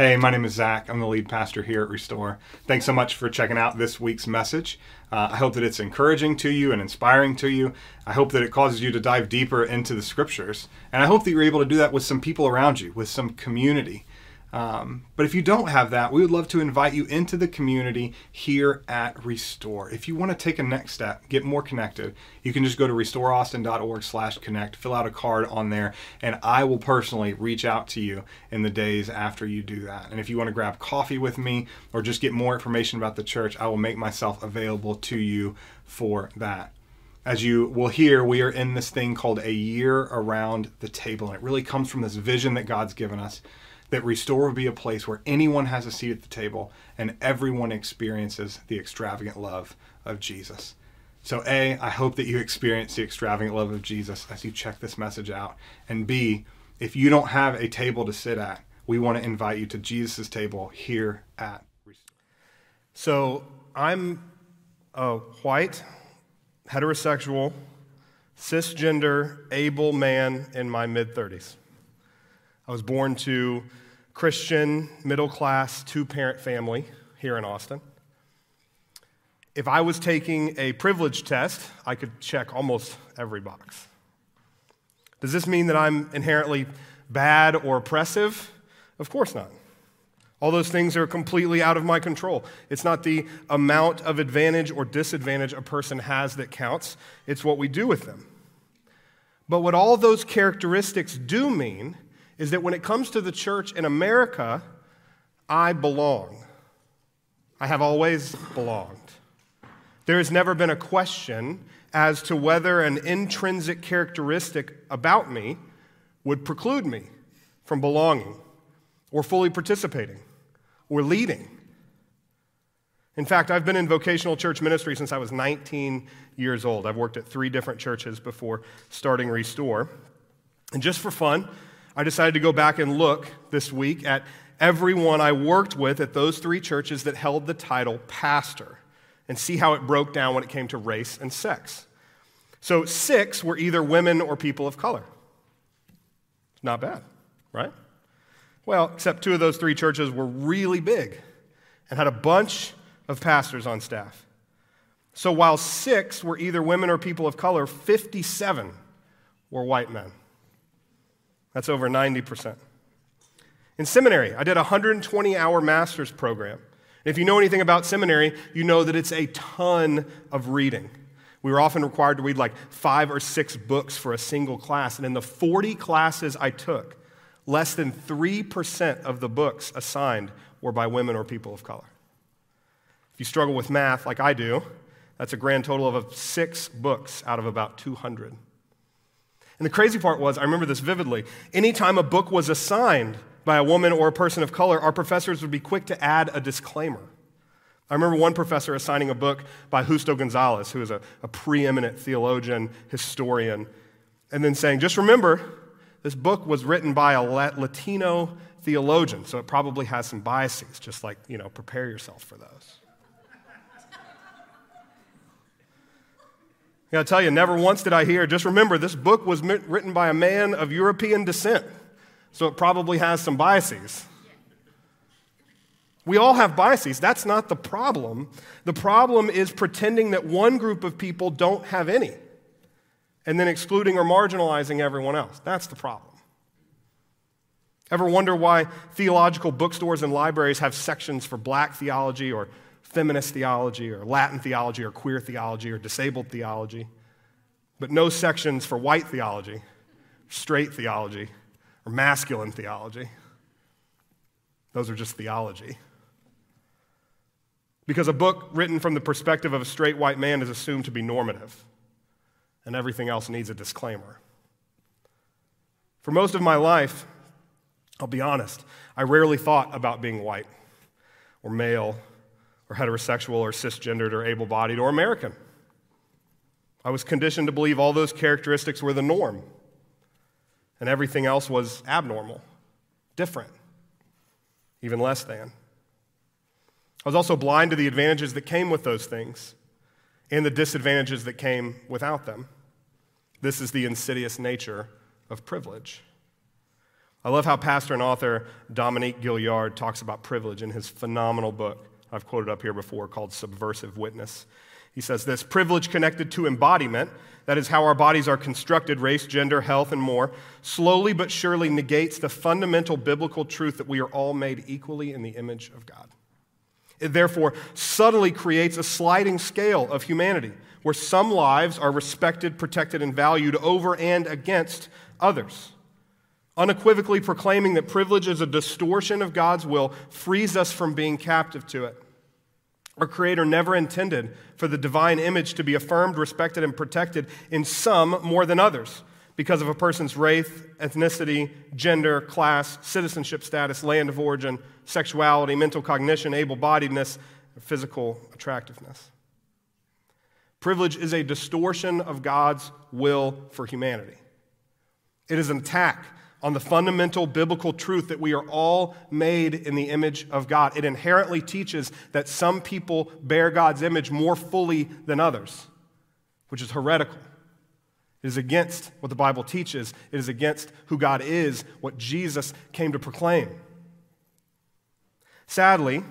Hey, my name is Zach. I'm the lead pastor here at Restore. Thanks so much for checking out this week's message. Uh, I hope that it's encouraging to you and inspiring to you. I hope that it causes you to dive deeper into the scriptures. And I hope that you're able to do that with some people around you, with some community. Um, but if you don't have that, we would love to invite you into the community here at Restore. If you want to take a next step, get more connected, you can just go to restoreaustin.org slash connect, fill out a card on there, and I will personally reach out to you in the days after you do that. And if you want to grab coffee with me or just get more information about the church, I will make myself available to you for that as you will hear, we are in this thing called a year around the table. And it really comes from this vision that God's given us that Restore will be a place where anyone has a seat at the table and everyone experiences the extravagant love of Jesus. So, A, I hope that you experience the extravagant love of Jesus as you check this message out. And B, if you don't have a table to sit at, we want to invite you to Jesus' table here at Restore. So, I'm a white, heterosexual, cisgender, able man in my mid 30s. I was born to Christian, middle class, two parent family here in Austin. If I was taking a privilege test, I could check almost every box. Does this mean that I'm inherently bad or oppressive? Of course not. All those things are completely out of my control. It's not the amount of advantage or disadvantage a person has that counts, it's what we do with them. But what all those characteristics do mean is that when it comes to the church in America, I belong. I have always belonged. There has never been a question as to whether an intrinsic characteristic about me would preclude me from belonging or fully participating or leading. In fact, I've been in vocational church ministry since I was 19 years old. I've worked at three different churches before starting Restore. And just for fun, I decided to go back and look this week at everyone I worked with at those three churches that held the title pastor and see how it broke down when it came to race and sex. So, six were either women or people of color. Not bad, right? Well, except two of those three churches were really big and had a bunch of pastors on staff. So, while six were either women or people of color, 57 were white men. That's over 90%. In seminary, I did a 120 hour master's program. And if you know anything about seminary, you know that it's a ton of reading. We were often required to read like five or six books for a single class. And in the 40 classes I took, less than 3% of the books assigned were by women or people of color. If you struggle with math like I do, that's a grand total of six books out of about 200. And the crazy part was, I remember this vividly. Anytime a book was assigned by a woman or a person of color, our professors would be quick to add a disclaimer. I remember one professor assigning a book by Justo Gonzalez, who is a, a preeminent theologian, historian, and then saying, just remember, this book was written by a Latino theologian, so it probably has some biases, just like, you know, prepare yourself for those. I tell you, never once did I hear, just remember, this book was written by a man of European descent, so it probably has some biases. We all have biases. That's not the problem. The problem is pretending that one group of people don't have any and then excluding or marginalizing everyone else. That's the problem. Ever wonder why theological bookstores and libraries have sections for black theology or feminist theology or Latin theology or queer theology or disabled theology, but no sections for white theology, straight theology, or masculine theology. Those are just theology. Because a book written from the perspective of a straight white man is assumed to be normative, and everything else needs a disclaimer. For most of my life, I'll be honest, I rarely thought about being white or male or heterosexual or cisgendered or able bodied or American. I was conditioned to believe all those characteristics were the norm, and everything else was abnormal, different, even less than. I was also blind to the advantages that came with those things and the disadvantages that came without them. This is the insidious nature of privilege. I love how pastor and author Dominique Gilliard talks about privilege in his phenomenal book I've quoted up here before called Subversive Witness. He says this privilege connected to embodiment, that is how our bodies are constructed, race, gender, health, and more, slowly but surely negates the fundamental biblical truth that we are all made equally in the image of God. It therefore subtly creates a sliding scale of humanity where some lives are respected, protected, and valued over and against others. Unequivocally proclaiming that privilege is a distortion of God's will frees us from being captive to it. Our Creator never intended for the divine image to be affirmed, respected, and protected in some more than others because of a person's race, ethnicity, gender, class, citizenship status, land of origin, sexuality, mental cognition, able bodiedness, physical attractiveness. Privilege is a distortion of God's will for humanity. It is an attack on the fundamental biblical truth that we are all made in the image of God. It inherently teaches that some people bear God's image more fully than others, which is heretical. It is against what the Bible teaches, it is against who God is, what Jesus came to proclaim. Sadly,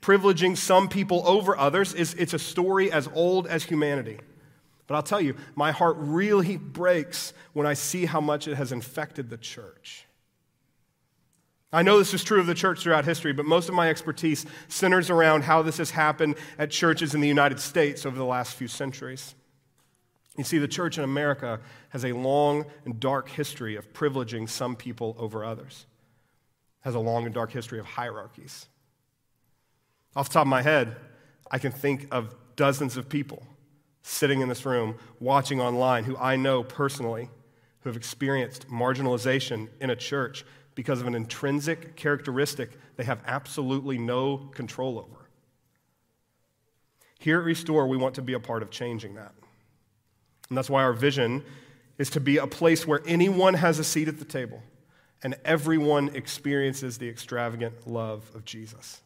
privileging some people over others is it's a story as old as humanity. But I'll tell you, my heart really breaks when I see how much it has infected the church. I know this is true of the church throughout history, but most of my expertise centers around how this has happened at churches in the United States over the last few centuries. You see, the church in America has a long and dark history of privileging some people over others, it has a long and dark history of hierarchies. Off the top of my head, I can think of dozens of people sitting in this room, watching online, who I know personally, who have experienced marginalization in a church because of an intrinsic characteristic they have absolutely no control over. Here at Restore, we want to be a part of changing that. And that's why our vision is to be a place where anyone has a seat at the table and everyone experiences the extravagant love of Jesus.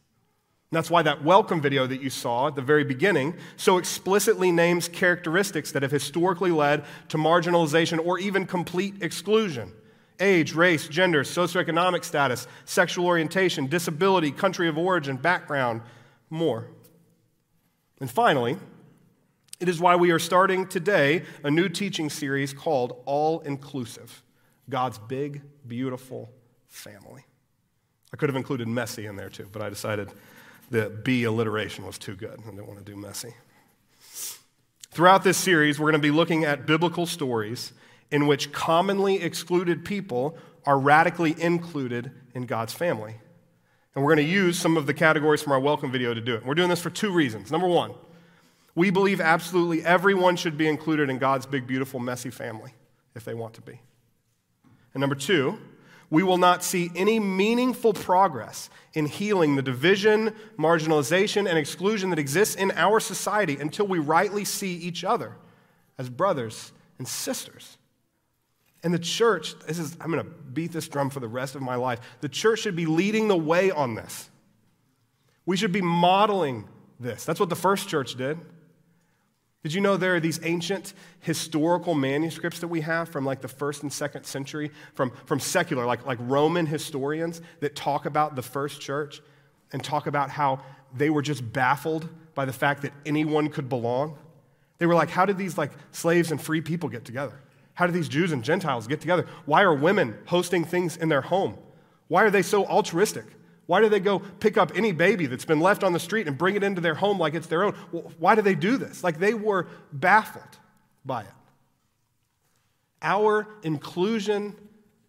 And that's why that welcome video that you saw at the very beginning so explicitly names characteristics that have historically led to marginalization or even complete exclusion age, race, gender, socioeconomic status, sexual orientation, disability, country of origin, background, more. And finally, it is why we are starting today a new teaching series called All Inclusive God's Big, Beautiful Family. I could have included messy in there too, but I decided the B alliteration was too good. I didn't want to do messy. Throughout this series, we're going to be looking at biblical stories in which commonly excluded people are radically included in God's family. And we're going to use some of the categories from our welcome video to do it. We're doing this for two reasons. Number one, we believe absolutely everyone should be included in God's big, beautiful, messy family if they want to be. And number two, we will not see any meaningful progress in healing the division, marginalization, and exclusion that exists in our society until we rightly see each other as brothers and sisters. And the church, this is, I'm going to beat this drum for the rest of my life. The church should be leading the way on this. We should be modeling this. That's what the first church did. Did you know there are these ancient historical manuscripts that we have from like the first and second century, from, from secular, like, like Roman historians that talk about the first church and talk about how they were just baffled by the fact that anyone could belong? They were like, how did these like slaves and free people get together? How did these Jews and Gentiles get together? Why are women hosting things in their home? Why are they so altruistic? Why do they go pick up any baby that's been left on the street and bring it into their home like it's their own? Why do they do this? Like they were baffled by it. Our inclusion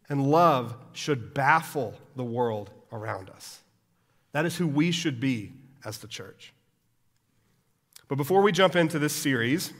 and love should baffle the world around us. That is who we should be as the church. But before we jump into this series,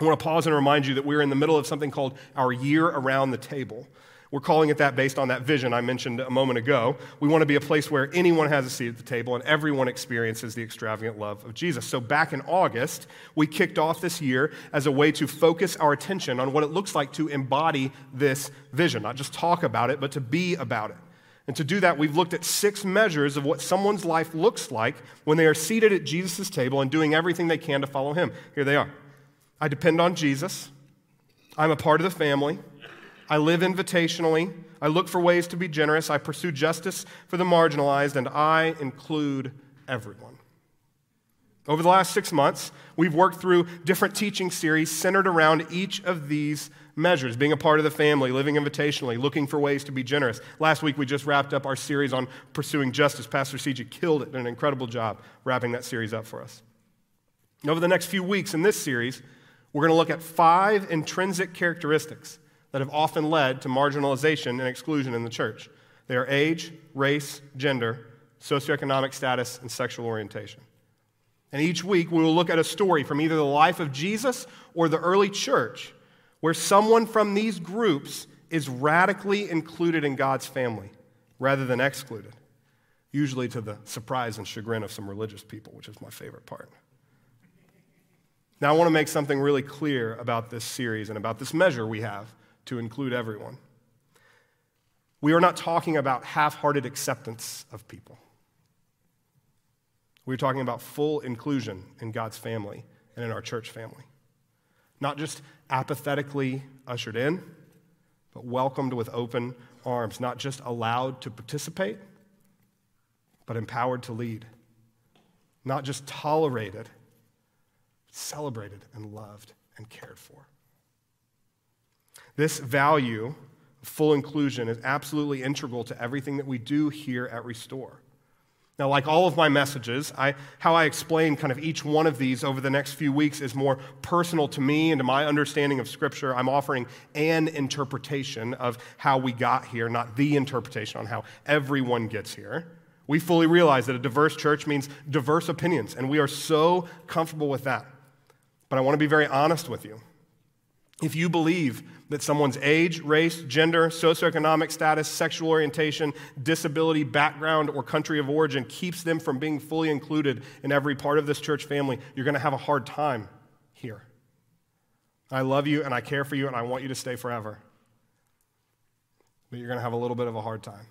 I want to pause and remind you that we're in the middle of something called our Year Around the Table. We're calling it that based on that vision I mentioned a moment ago. We want to be a place where anyone has a seat at the table and everyone experiences the extravagant love of Jesus. So, back in August, we kicked off this year as a way to focus our attention on what it looks like to embody this vision, not just talk about it, but to be about it. And to do that, we've looked at six measures of what someone's life looks like when they are seated at Jesus' table and doing everything they can to follow him. Here they are I depend on Jesus, I'm a part of the family. I live invitationally. I look for ways to be generous. I pursue justice for the marginalized, and I include everyone. Over the last six months, we've worked through different teaching series centered around each of these measures being a part of the family, living invitationally, looking for ways to be generous. Last week, we just wrapped up our series on pursuing justice. Pastor CJ killed it, did an incredible job wrapping that series up for us. over the next few weeks in this series, we're going to look at five intrinsic characteristics that have often led to marginalization and exclusion in the church. They are age, race, gender, socioeconomic status, and sexual orientation. And each week we will look at a story from either the life of Jesus or the early church where someone from these groups is radically included in God's family rather than excluded, usually to the surprise and chagrin of some religious people, which is my favorite part. Now, I want to make something really clear about this series and about this measure we have to include everyone. We are not talking about half hearted acceptance of people. We're talking about full inclusion in God's family and in our church family. Not just apathetically ushered in, but welcomed with open arms. Not just allowed to participate, but empowered to lead. Not just tolerated, celebrated and loved and cared for. This value full inclusion is absolutely integral to everything that we do here at Restore. Now, like all of my messages, I, how I explain kind of each one of these over the next few weeks is more personal to me and to my understanding of Scripture. I'm offering an interpretation of how we got here, not the interpretation on how everyone gets here. We fully realize that a diverse church means diverse opinions, and we are so comfortable with that. But I want to be very honest with you. If you believe that someone's age, race, gender, socioeconomic status, sexual orientation, disability, background, or country of origin keeps them from being fully included in every part of this church family, you're going to have a hard time here. I love you and I care for you and I want you to stay forever. But you're going to have a little bit of a hard time.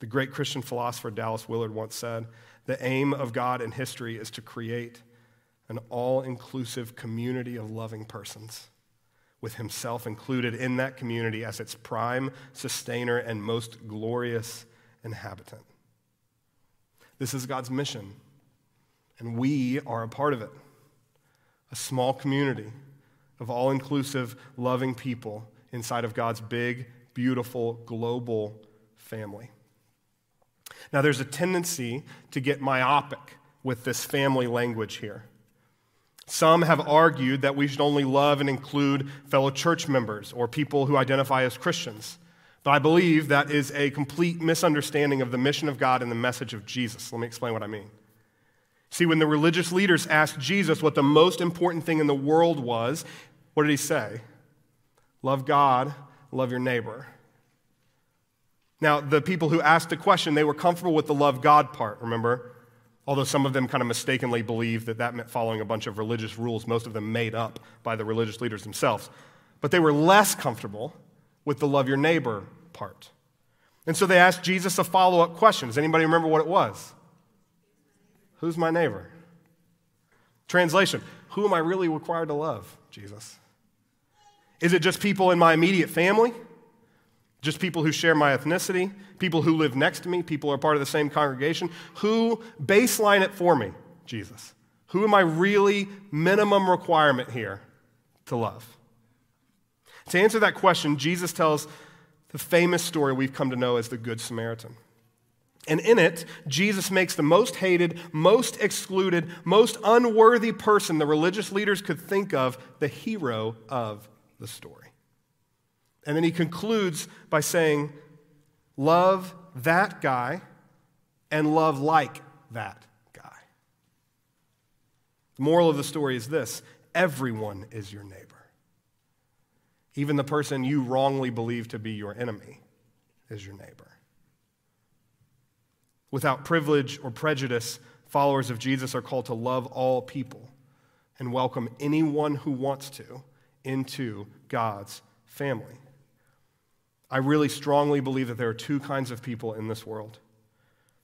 The great Christian philosopher Dallas Willard once said the aim of God in history is to create an all inclusive community of loving persons, with himself included in that community as its prime sustainer and most glorious inhabitant. This is God's mission, and we are a part of it. A small community of all inclusive, loving people inside of God's big, beautiful, global family. Now, there's a tendency to get myopic with this family language here. Some have argued that we should only love and include fellow church members or people who identify as Christians. But I believe that is a complete misunderstanding of the mission of God and the message of Jesus. Let me explain what I mean. See, when the religious leaders asked Jesus what the most important thing in the world was, what did he say? Love God, love your neighbor. Now, the people who asked the question, they were comfortable with the love God part, remember? Although some of them kind of mistakenly believed that that meant following a bunch of religious rules, most of them made up by the religious leaders themselves. But they were less comfortable with the love your neighbor part. And so they asked Jesus a follow up question. Does anybody remember what it was? Who's my neighbor? Translation Who am I really required to love, Jesus? Is it just people in my immediate family? Just people who share my ethnicity, people who live next to me, people who are part of the same congregation. Who baseline it for me, Jesus? Who am I really minimum requirement here to love? To answer that question, Jesus tells the famous story we've come to know as the Good Samaritan. And in it, Jesus makes the most hated, most excluded, most unworthy person the religious leaders could think of the hero of the story. And then he concludes by saying, Love that guy and love like that guy. The moral of the story is this everyone is your neighbor. Even the person you wrongly believe to be your enemy is your neighbor. Without privilege or prejudice, followers of Jesus are called to love all people and welcome anyone who wants to into God's family. I really strongly believe that there are two kinds of people in this world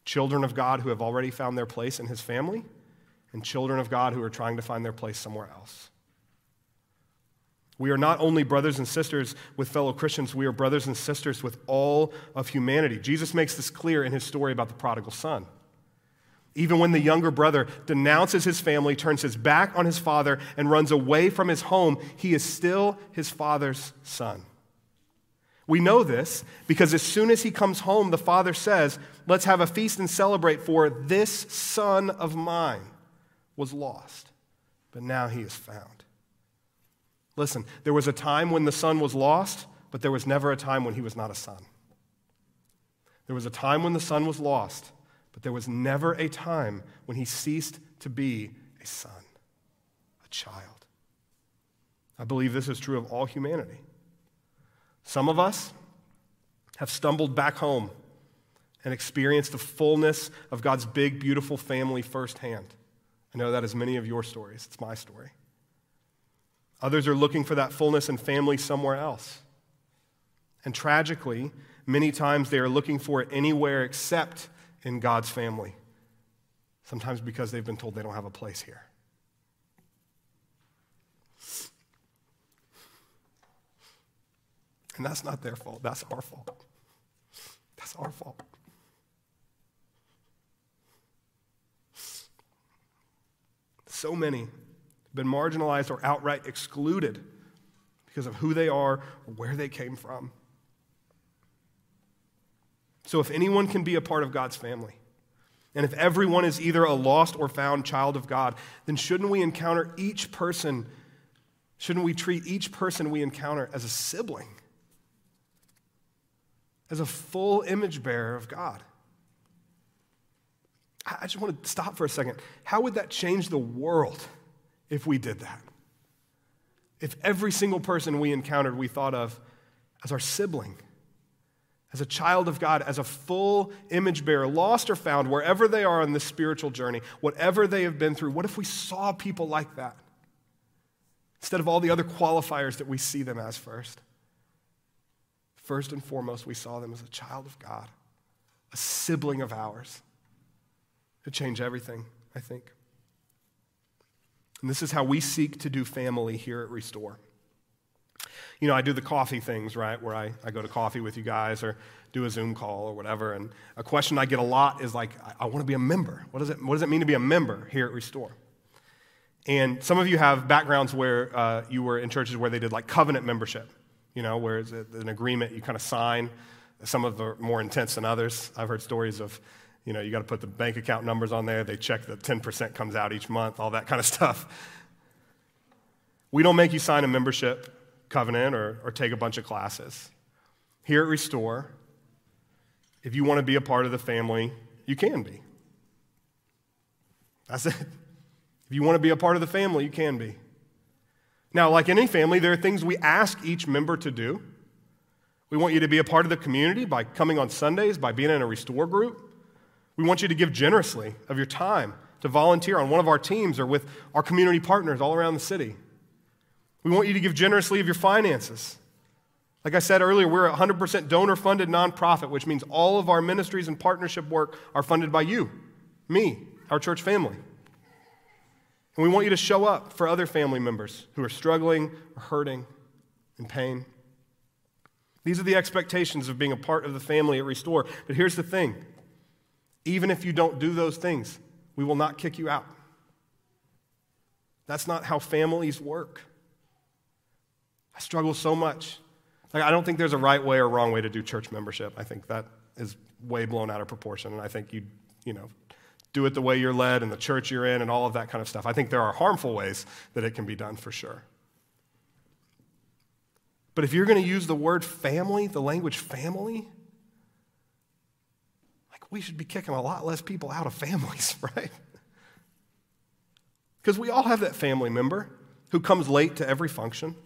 children of God who have already found their place in his family, and children of God who are trying to find their place somewhere else. We are not only brothers and sisters with fellow Christians, we are brothers and sisters with all of humanity. Jesus makes this clear in his story about the prodigal son. Even when the younger brother denounces his family, turns his back on his father, and runs away from his home, he is still his father's son. We know this because as soon as he comes home, the father says, Let's have a feast and celebrate, for this son of mine was lost, but now he is found. Listen, there was a time when the son was lost, but there was never a time when he was not a son. There was a time when the son was lost, but there was never a time when he ceased to be a son, a child. I believe this is true of all humanity. Some of us have stumbled back home and experienced the fullness of God's big, beautiful family firsthand. I know that is many of your stories. It's my story. Others are looking for that fullness and family somewhere else. And tragically, many times they are looking for it anywhere except in God's family. Sometimes because they've been told they don't have a place here. And that's not their fault, that's our fault. That's our fault. So many have been marginalized or outright excluded because of who they are or where they came from. So, if anyone can be a part of God's family, and if everyone is either a lost or found child of God, then shouldn't we encounter each person, shouldn't we treat each person we encounter as a sibling? As a full image bearer of God. I just want to stop for a second. How would that change the world if we did that? If every single person we encountered we thought of as our sibling, as a child of God, as a full image bearer, lost or found, wherever they are on this spiritual journey, whatever they have been through, what if we saw people like that? Instead of all the other qualifiers that we see them as first. First and foremost, we saw them as a child of God, a sibling of ours. It changed everything, I think. And this is how we seek to do family here at Restore. You know, I do the coffee things, right, where I, I go to coffee with you guys or do a Zoom call or whatever. And a question I get a lot is like, I, I want to be a member. What does, it, what does it mean to be a member here at Restore? And some of you have backgrounds where uh, you were in churches where they did like covenant membership you know, where it's an agreement you kind of sign. Some of them are more intense than others. I've heard stories of, you know, you got to put the bank account numbers on there. They check that 10% comes out each month, all that kind of stuff. We don't make you sign a membership covenant or, or take a bunch of classes. Here at Restore, if you want to be a part of the family, you can be. That's it. If you want to be a part of the family, you can be. Now, like any family, there are things we ask each member to do. We want you to be a part of the community by coming on Sundays, by being in a restore group. We want you to give generously of your time to volunteer on one of our teams or with our community partners all around the city. We want you to give generously of your finances. Like I said earlier, we're a 100% donor funded nonprofit, which means all of our ministries and partnership work are funded by you, me, our church family. And we want you to show up for other family members who are struggling or hurting in pain. These are the expectations of being a part of the family at Restore. But here's the thing even if you don't do those things, we will not kick you out. That's not how families work. I struggle so much. Like, I don't think there's a right way or wrong way to do church membership. I think that is way blown out of proportion. And I think you, you know, do it the way you're led and the church you're in and all of that kind of stuff. I think there are harmful ways that it can be done for sure. But if you're going to use the word family, the language family, like we should be kicking a lot less people out of families, right? Because we all have that family member who comes late to every function,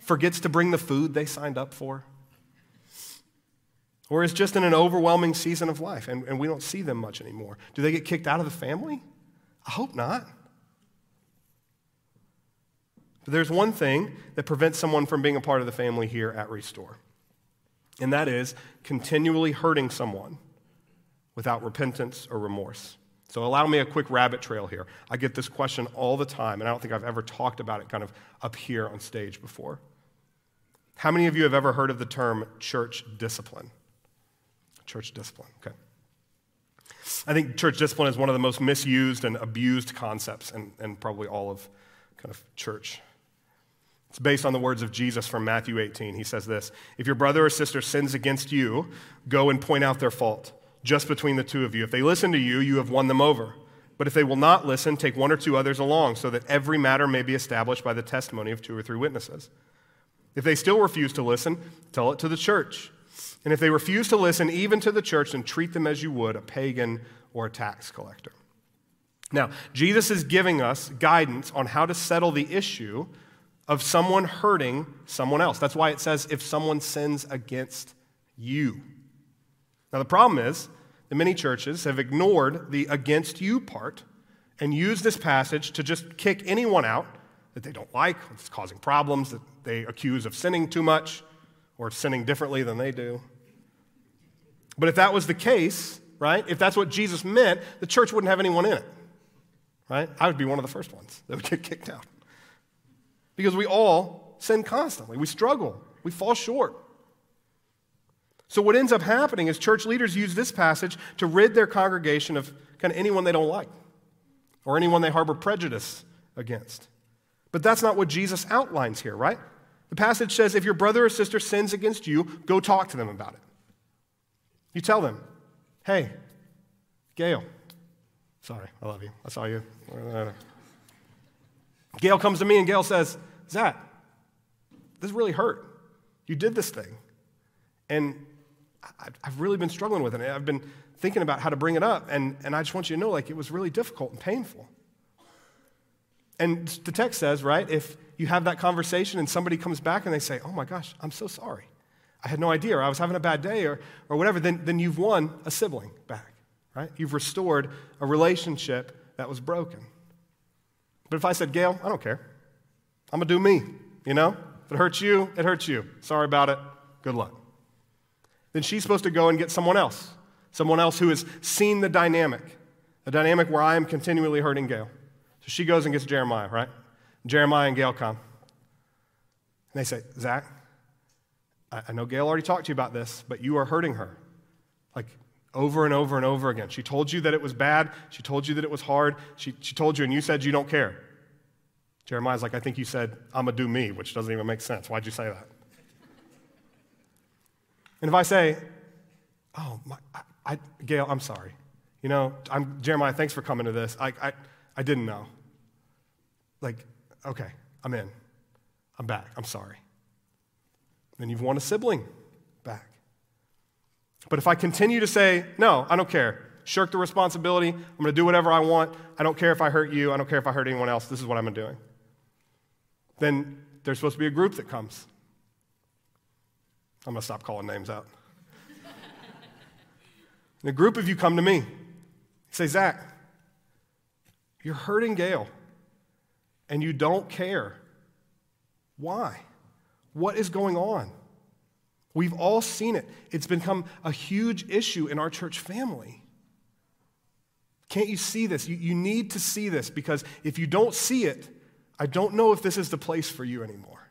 forgets to bring the food they signed up for, or is just in an overwhelming season of life and, and we don't see them much anymore. Do they get kicked out of the family? I hope not. But there's one thing that prevents someone from being a part of the family here at Restore, and that is continually hurting someone without repentance or remorse. So allow me a quick rabbit trail here. I get this question all the time, and I don't think I've ever talked about it kind of up here on stage before. How many of you have ever heard of the term church discipline? Church discipline, okay. I think church discipline is one of the most misused and abused concepts in, in probably all of kind of church. It's based on the words of Jesus from Matthew 18. He says this If your brother or sister sins against you, go and point out their fault, just between the two of you. If they listen to you, you have won them over. But if they will not listen, take one or two others along, so that every matter may be established by the testimony of two or three witnesses. If they still refuse to listen, tell it to the church. And if they refuse to listen even to the church, then treat them as you would a pagan or a tax collector. Now, Jesus is giving us guidance on how to settle the issue of someone hurting someone else. That's why it says, if someone sins against you. Now, the problem is that many churches have ignored the against you part and used this passage to just kick anyone out that they don't like, that's causing problems, that they accuse of sinning too much or sinning differently than they do. But if that was the case, right, if that's what Jesus meant, the church wouldn't have anyone in it, right? I would be one of the first ones that would get kicked out. Because we all sin constantly, we struggle, we fall short. So, what ends up happening is church leaders use this passage to rid their congregation of kind of anyone they don't like or anyone they harbor prejudice against. But that's not what Jesus outlines here, right? The passage says if your brother or sister sins against you, go talk to them about it. You tell them, hey, Gail, sorry, I love you. I saw you. Gail comes to me and Gail says, Zach, this really hurt. You did this thing. And I've really been struggling with it. I've been thinking about how to bring it up. And, and I just want you to know, like, it was really difficult and painful. And the text says, right, if you have that conversation and somebody comes back and they say, oh my gosh, I'm so sorry. I had no idea, or I was having a bad day, or, or whatever, then, then you've won a sibling back, right? You've restored a relationship that was broken. But if I said, Gail, I don't care. I'm going to do me, you know? If it hurts you, it hurts you. Sorry about it. Good luck. Then she's supposed to go and get someone else, someone else who has seen the dynamic, the dynamic where I am continually hurting Gail. So she goes and gets Jeremiah, right? Jeremiah and Gail come. And they say, Zach, I know Gail already talked to you about this, but you are hurting her. Like over and over and over again. She told you that it was bad. She told you that it was hard. She, she told you, and you said you don't care. Jeremiah's like, I think you said, I'm going to do me, which doesn't even make sense. Why'd you say that? And if I say, Oh, my, I, I, Gail, I'm sorry. You know, I'm, Jeremiah, thanks for coming to this. I, I, I didn't know. Like, okay, I'm in. I'm back. I'm sorry. Then you've won a sibling back. But if I continue to say, no, I don't care, shirk the responsibility, I'm going to do whatever I want, I don't care if I hurt you, I don't care if I hurt anyone else, this is what I'm doing, then there's supposed to be a group that comes. I'm going to stop calling names out. and a group of you come to me. Say, Zach, you're hurting Gail, and you don't care. Why? What is going on? We've all seen it. It's become a huge issue in our church family. Can't you see this? You, you need to see this because if you don't see it, I don't know if this is the place for you anymore.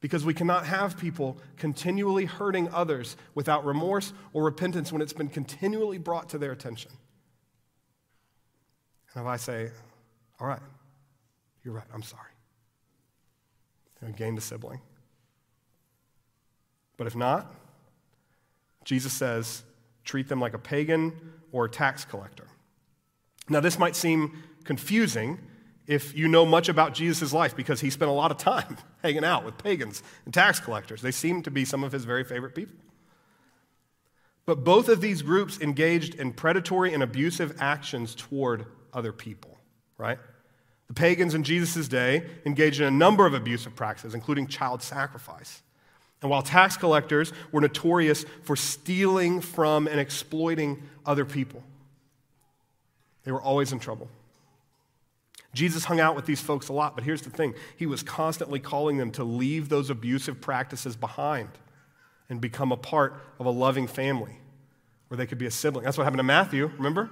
Because we cannot have people continually hurting others without remorse or repentance when it's been continually brought to their attention. And if I say, All right, you're right, I'm sorry, and we gained a sibling. But if not, Jesus says, treat them like a pagan or a tax collector. Now, this might seem confusing if you know much about Jesus' life because he spent a lot of time hanging out with pagans and tax collectors. They seem to be some of his very favorite people. But both of these groups engaged in predatory and abusive actions toward other people, right? The pagans in Jesus' day engaged in a number of abusive practices, including child sacrifice. And while tax collectors were notorious for stealing from and exploiting other people, they were always in trouble. Jesus hung out with these folks a lot, but here's the thing he was constantly calling them to leave those abusive practices behind and become a part of a loving family where they could be a sibling. That's what happened to Matthew, remember?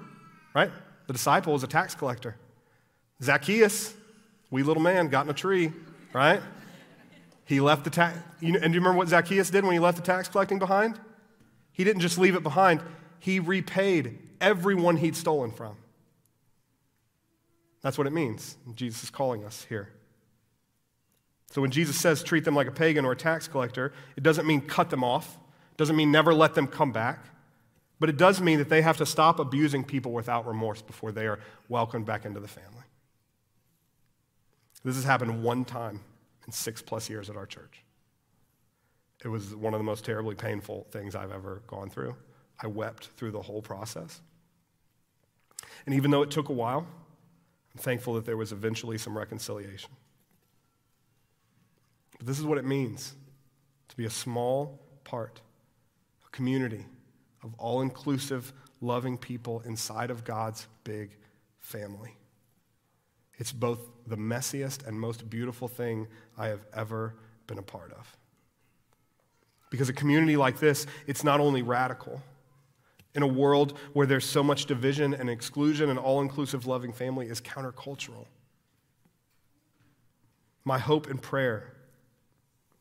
right? The disciple was a tax collector. Zacchaeus, wee little man, got in a tree, right? He left the tax. You know, and do you remember what Zacchaeus did when he left the tax collecting behind? He didn't just leave it behind, he repaid everyone he'd stolen from. That's what it means. Jesus is calling us here. So when Jesus says treat them like a pagan or a tax collector, it doesn't mean cut them off, it doesn't mean never let them come back, but it does mean that they have to stop abusing people without remorse before they are welcomed back into the family. This has happened one time in six plus years at our church. It was one of the most terribly painful things I've ever gone through. I wept through the whole process. And even though it took a while, I'm thankful that there was eventually some reconciliation. But this is what it means to be a small part, a community of all inclusive, loving people inside of God's big family. It's both the messiest and most beautiful thing I have ever been a part of. Because a community like this, it's not only radical. In a world where there's so much division and exclusion, an all inclusive, loving family is countercultural. My hope and prayer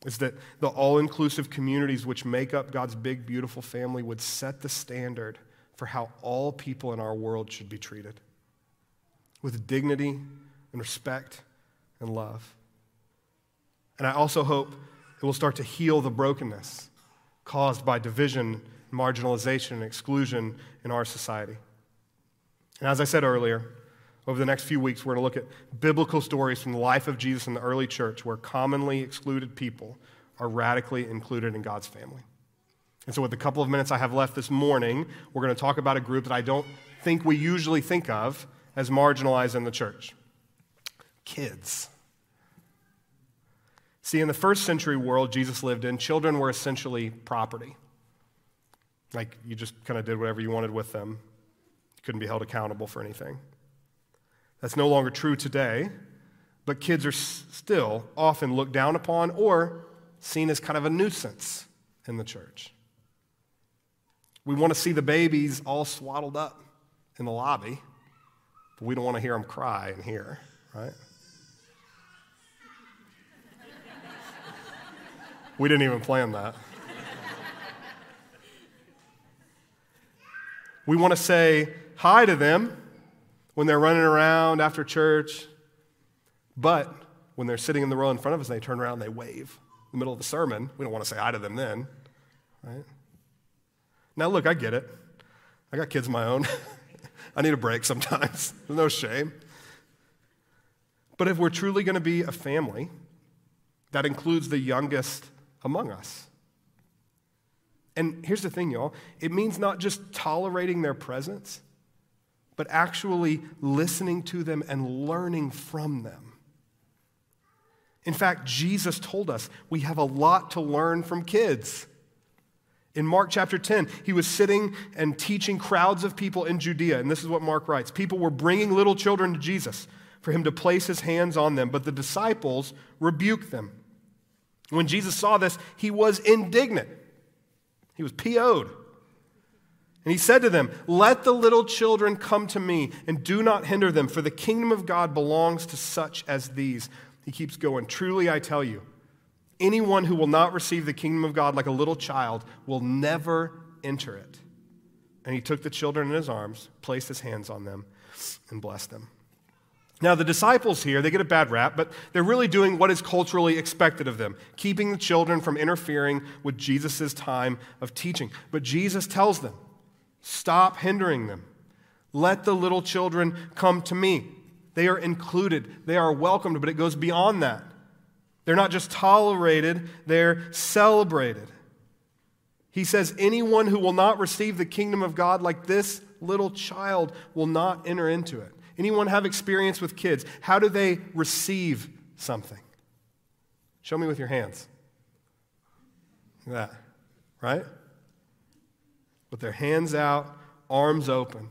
is that the all inclusive communities which make up God's big, beautiful family would set the standard for how all people in our world should be treated with dignity and respect and love. And I also hope it will start to heal the brokenness caused by division, marginalization, and exclusion in our society. And as I said earlier, over the next few weeks, we're going to look at biblical stories from the life of Jesus in the early church where commonly excluded people are radically included in God's family. And so, with the couple of minutes I have left this morning, we're going to talk about a group that I don't think we usually think of as marginalized in the church kids. See, in the first century world Jesus lived in, children were essentially property. Like you just kind of did whatever you wanted with them, you couldn't be held accountable for anything. That's no longer true today, but kids are still often looked down upon or seen as kind of a nuisance in the church. We want to see the babies all swaddled up in the lobby, we don't want to hear them cry in here, right? We didn't even plan that. we want to say hi to them when they're running around after church, but when they're sitting in the row in front of us, and they turn around and they wave in the middle of the sermon. We don't want to say hi to them then, right? Now, look, I get it. I got kids of my own. I need a break sometimes. There's no shame. But if we're truly going to be a family that includes the youngest among us, and here's the thing, y'all it means not just tolerating their presence, but actually listening to them and learning from them. In fact, Jesus told us we have a lot to learn from kids. In Mark chapter 10, he was sitting and teaching crowds of people in Judea, and this is what Mark writes People were bringing little children to Jesus for him to place his hands on them, but the disciples rebuked them. When Jesus saw this, he was indignant. He was PO'd. And he said to them, Let the little children come to me, and do not hinder them, for the kingdom of God belongs to such as these. He keeps going. Truly, I tell you, anyone who will not receive the kingdom of God like a little child will never enter it. And he took the children in his arms, placed his hands on them, and blessed them. Now, the disciples here, they get a bad rap, but they're really doing what is culturally expected of them, keeping the children from interfering with Jesus' time of teaching. But Jesus tells them, stop hindering them. Let the little children come to me. They are included, they are welcomed, but it goes beyond that. They're not just tolerated, they're celebrated. He says, Anyone who will not receive the kingdom of God like this little child will not enter into it. Anyone have experience with kids? How do they receive something? Show me with your hands. That, right? With their hands out, arms open,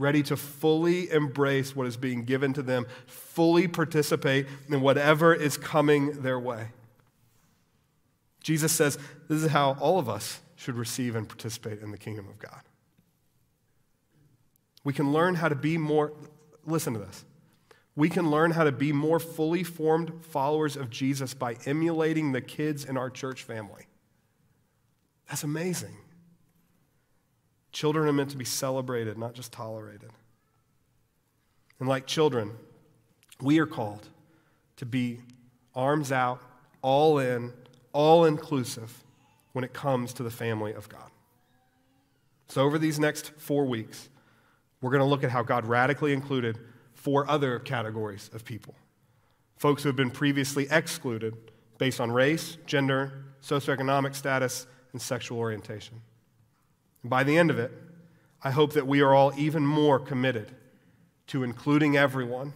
ready to fully embrace what is being given to them, fully participate in whatever is coming their way. Jesus says this is how all of us should receive and participate in the kingdom of God. We can learn how to be more, listen to this. We can learn how to be more fully formed followers of Jesus by emulating the kids in our church family. That's amazing. Children are meant to be celebrated, not just tolerated. And like children, we are called to be arms out, all in, all inclusive when it comes to the family of God. So, over these next four weeks, we're going to look at how God radically included four other categories of people folks who have been previously excluded based on race, gender, socioeconomic status, and sexual orientation. By the end of it, I hope that we are all even more committed to including everyone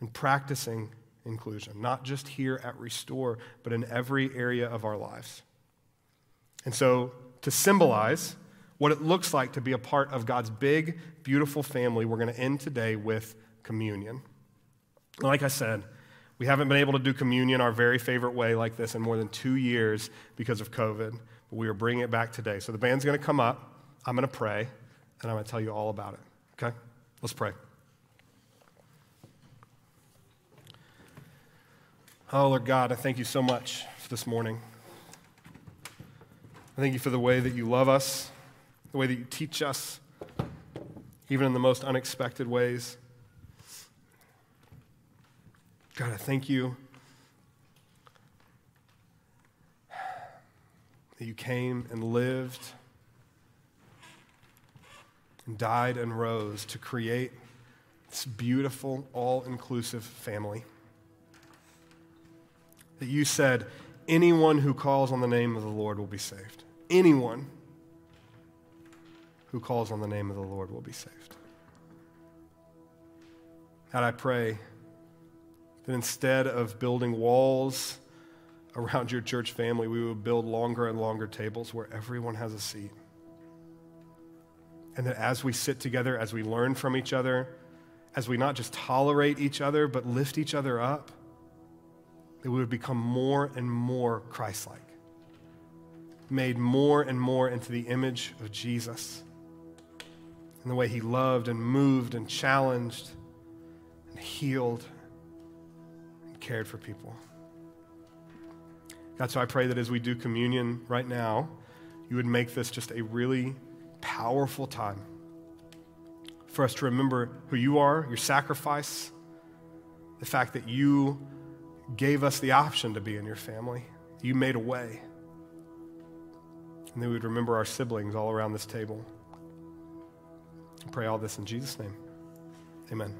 and practicing inclusion, not just here at Restore, but in every area of our lives. And so, to symbolize what it looks like to be a part of God's big, beautiful family, we're going to end today with communion. Like I said, we haven't been able to do communion our very favorite way like this in more than two years because of COVID, but we are bringing it back today. So the band's going to come up, I'm going to pray, and I'm going to tell you all about it. Okay? Let's pray. Oh, Lord God, I thank you so much for this morning. I thank you for the way that you love us the way that you teach us, even in the most unexpected ways. God, I thank you that you came and lived and died and rose to create this beautiful, all inclusive family. That you said, anyone who calls on the name of the Lord will be saved. Anyone who calls on the name of the Lord will be saved. God, I pray that instead of building walls around your church family, we would build longer and longer tables where everyone has a seat. And that as we sit together, as we learn from each other, as we not just tolerate each other, but lift each other up, that we would become more and more Christ like, made more and more into the image of Jesus and the way he loved and moved and challenged and healed and cared for people. God, so I pray that as we do communion right now, you would make this just a really powerful time for us to remember who you are, your sacrifice, the fact that you gave us the option to be in your family. You made a way. And then we would remember our siblings all around this table. I pray all this in Jesus' name. Amen.